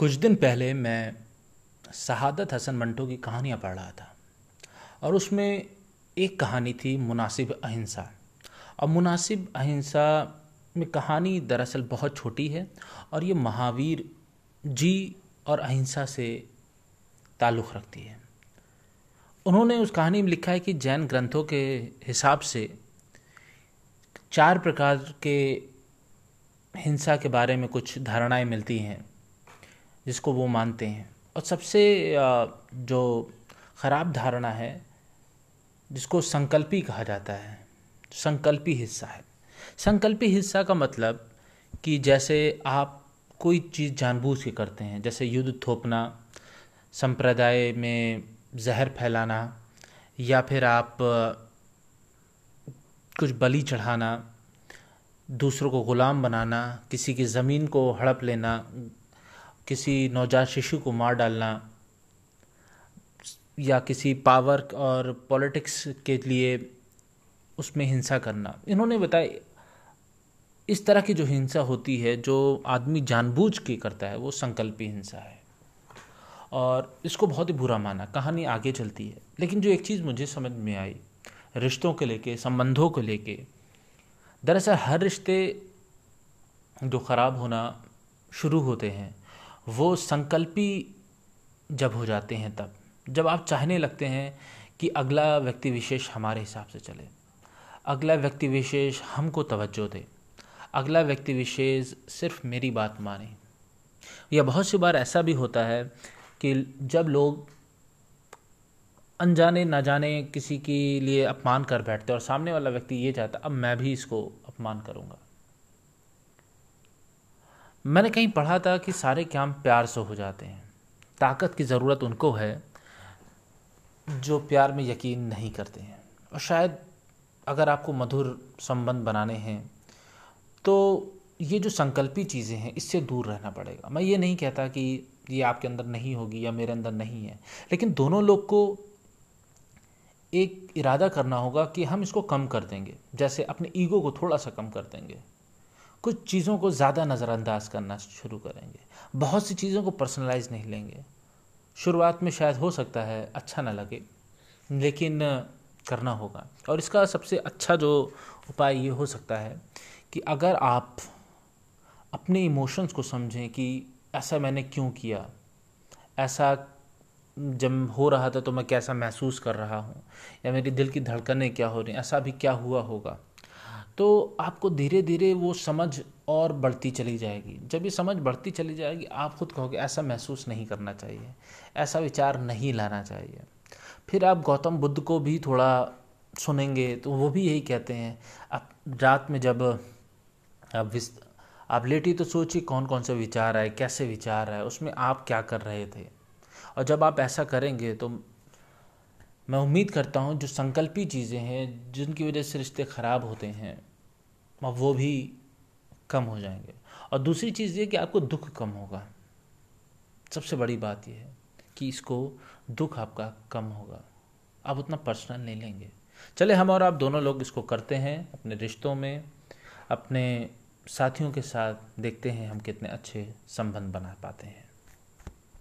कुछ दिन पहले मैं शहादत हसन मंटो की कहानियाँ पढ़ रहा था और उसमें एक कहानी थी मुनासिब अहिंसा। और मुनासिब अहिंसा में कहानी दरअसल बहुत छोटी है और ये महावीर जी और अहिंसा से ताल्लुक़ रखती है। उन्होंने उस कहानी में लिखा है कि जैन ग्रंथों के हिसाब से चार प्रकार के हिंसा के बारे में कुछ धारणाएँ मिलती हैं। जिसको वो मानते हैं। और सबसे जो ख़राब धारणा है, जिसको संकल्पी कहा जाता है, संकल्पी हिस्सा है। संकल्पी हिस्सा का मतलब कि जैसे आप कोई चीज़ जानबूझ के करते हैं, जैसे युद्ध थोपना, संप्रदाय में जहर फैलाना, या फिर आप कुछ बलि चढ़ाना, दूसरों को ग़ुलाम बनाना, किसी की ज़मीन को हड़प लेना किसी नवजात शिशु को मार डालना, या किसी पावर और पॉलिटिक्स के लिए उसमें हिंसा करना। इन्होंने बताया, इस तरह की जो हिंसा होती है, जो आदमी जानबूझ के करता है, वो संकल्पी हिंसा है। और इसको बहुत ही बुरा माना, कहानी आगे चलती है। लेकिन जो एक चीज़ मुझे समझ में आई, रिश्तों के लेके, संबंधों को लेके, दरअसल हर रिश्ते जो ख़राब होना शुरू होते हैं वो संकल्पी जब हो जाते हैं तब, जब आप चाहने लगते हैं कि अगला व्यक्ति विशेष हमारे हिसाब से चले, अगला व्यक्ति विशेष हमको तवज्जो दे, अगला व्यक्ति विशेष सिर्फ़ मेरी बात माने। या बहुत सी बार ऐसा भी होता है कि जब लोग अनजाने ना जाने किसी के लिए अपमान कर बैठते और सामने वाला व्यक्ति ये चाहता अब मैं भी इसको अपमान करूँगा। मैंने कहीं पढ़ा था कि सारे काम प्यार से हो जाते हैं। ताकत की ज़रूरत उनको है, जो प्यार में यकीन नहीं करते हैं। और शायद अगर आपको मधुर संबंध बनाने हैं तो ये जो संकल्पी चीज़ें हैं, इससे दूर रहना पड़ेगा। मैं ये नहीं कहता कि ये आपके अंदर नहीं होगी या मेरे अंदर नहीं है, लेकिन दोनों लोग को एक इरादा करना होगा कि हम इसको कम कर देंगे। जैसे अपने ईगो को थोड़ा सा कम कर देंगे। कुछ चीज़ों को ज़्यादा नज़रअंदाज करना शुरू करेंगे। बहुत सी चीज़ों को पर्सनलाइज नहीं लेंगे। शुरुआत में शायद हो सकता है अच्छा ना लगे, लेकिन करना होगा। और इसका सबसे अच्छा जो उपाय ये हो सकता है कि अगर आप अपने इमोशंस को समझें कि ऐसा मैंने क्यों किया? ऐसा जब हो रहा था तो मैं कैसा महसूस कर रहा हूँ? या मेरी दिल की धड़कनें क्या हो रही ऐसा भी क्या हुआ होगा? तो आपको धीरे धीरे वो समझ और बढ़ती चली जाएगी। जब ये समझ बढ़ती चली जाएगी, आप खुद कहोगे, ऐसा महसूस नहीं करना चाहिए। ऐसा विचार नहीं लाना चाहिए। फिर आप गौतम बुद्ध को भी थोड़ा सुनेंगे तो वो भी यही कहते हैं, आप रात में जब आप विस, आप लेटी तो सोचिए कौन कौन से विचार आए, कैसे विचार आए, उसमें आप क्या कर रहे थे? और जब आप ऐसा करेंगे तो मैं उम्मीद करता हूँ जो संकल्पी चीज़ें हैं, जिनकी वजह से रिश्ते ख़राब होते हैं वो भी कम हो जाएँगे। और दूसरी चीज़ ये कि आपको दुख कम होगा। सबसे बड़ी बात यह है कि इसको दुख आपका कम होगा। आप उतना पर्सनल नहीं लेंगे। चले, हम और आप दोनों लोग इसको करते हैं, अपने रिश्तों में, अपने साथियों के साथ देखते हैं हम कितने अच्छे संबंध बना पाते हैं।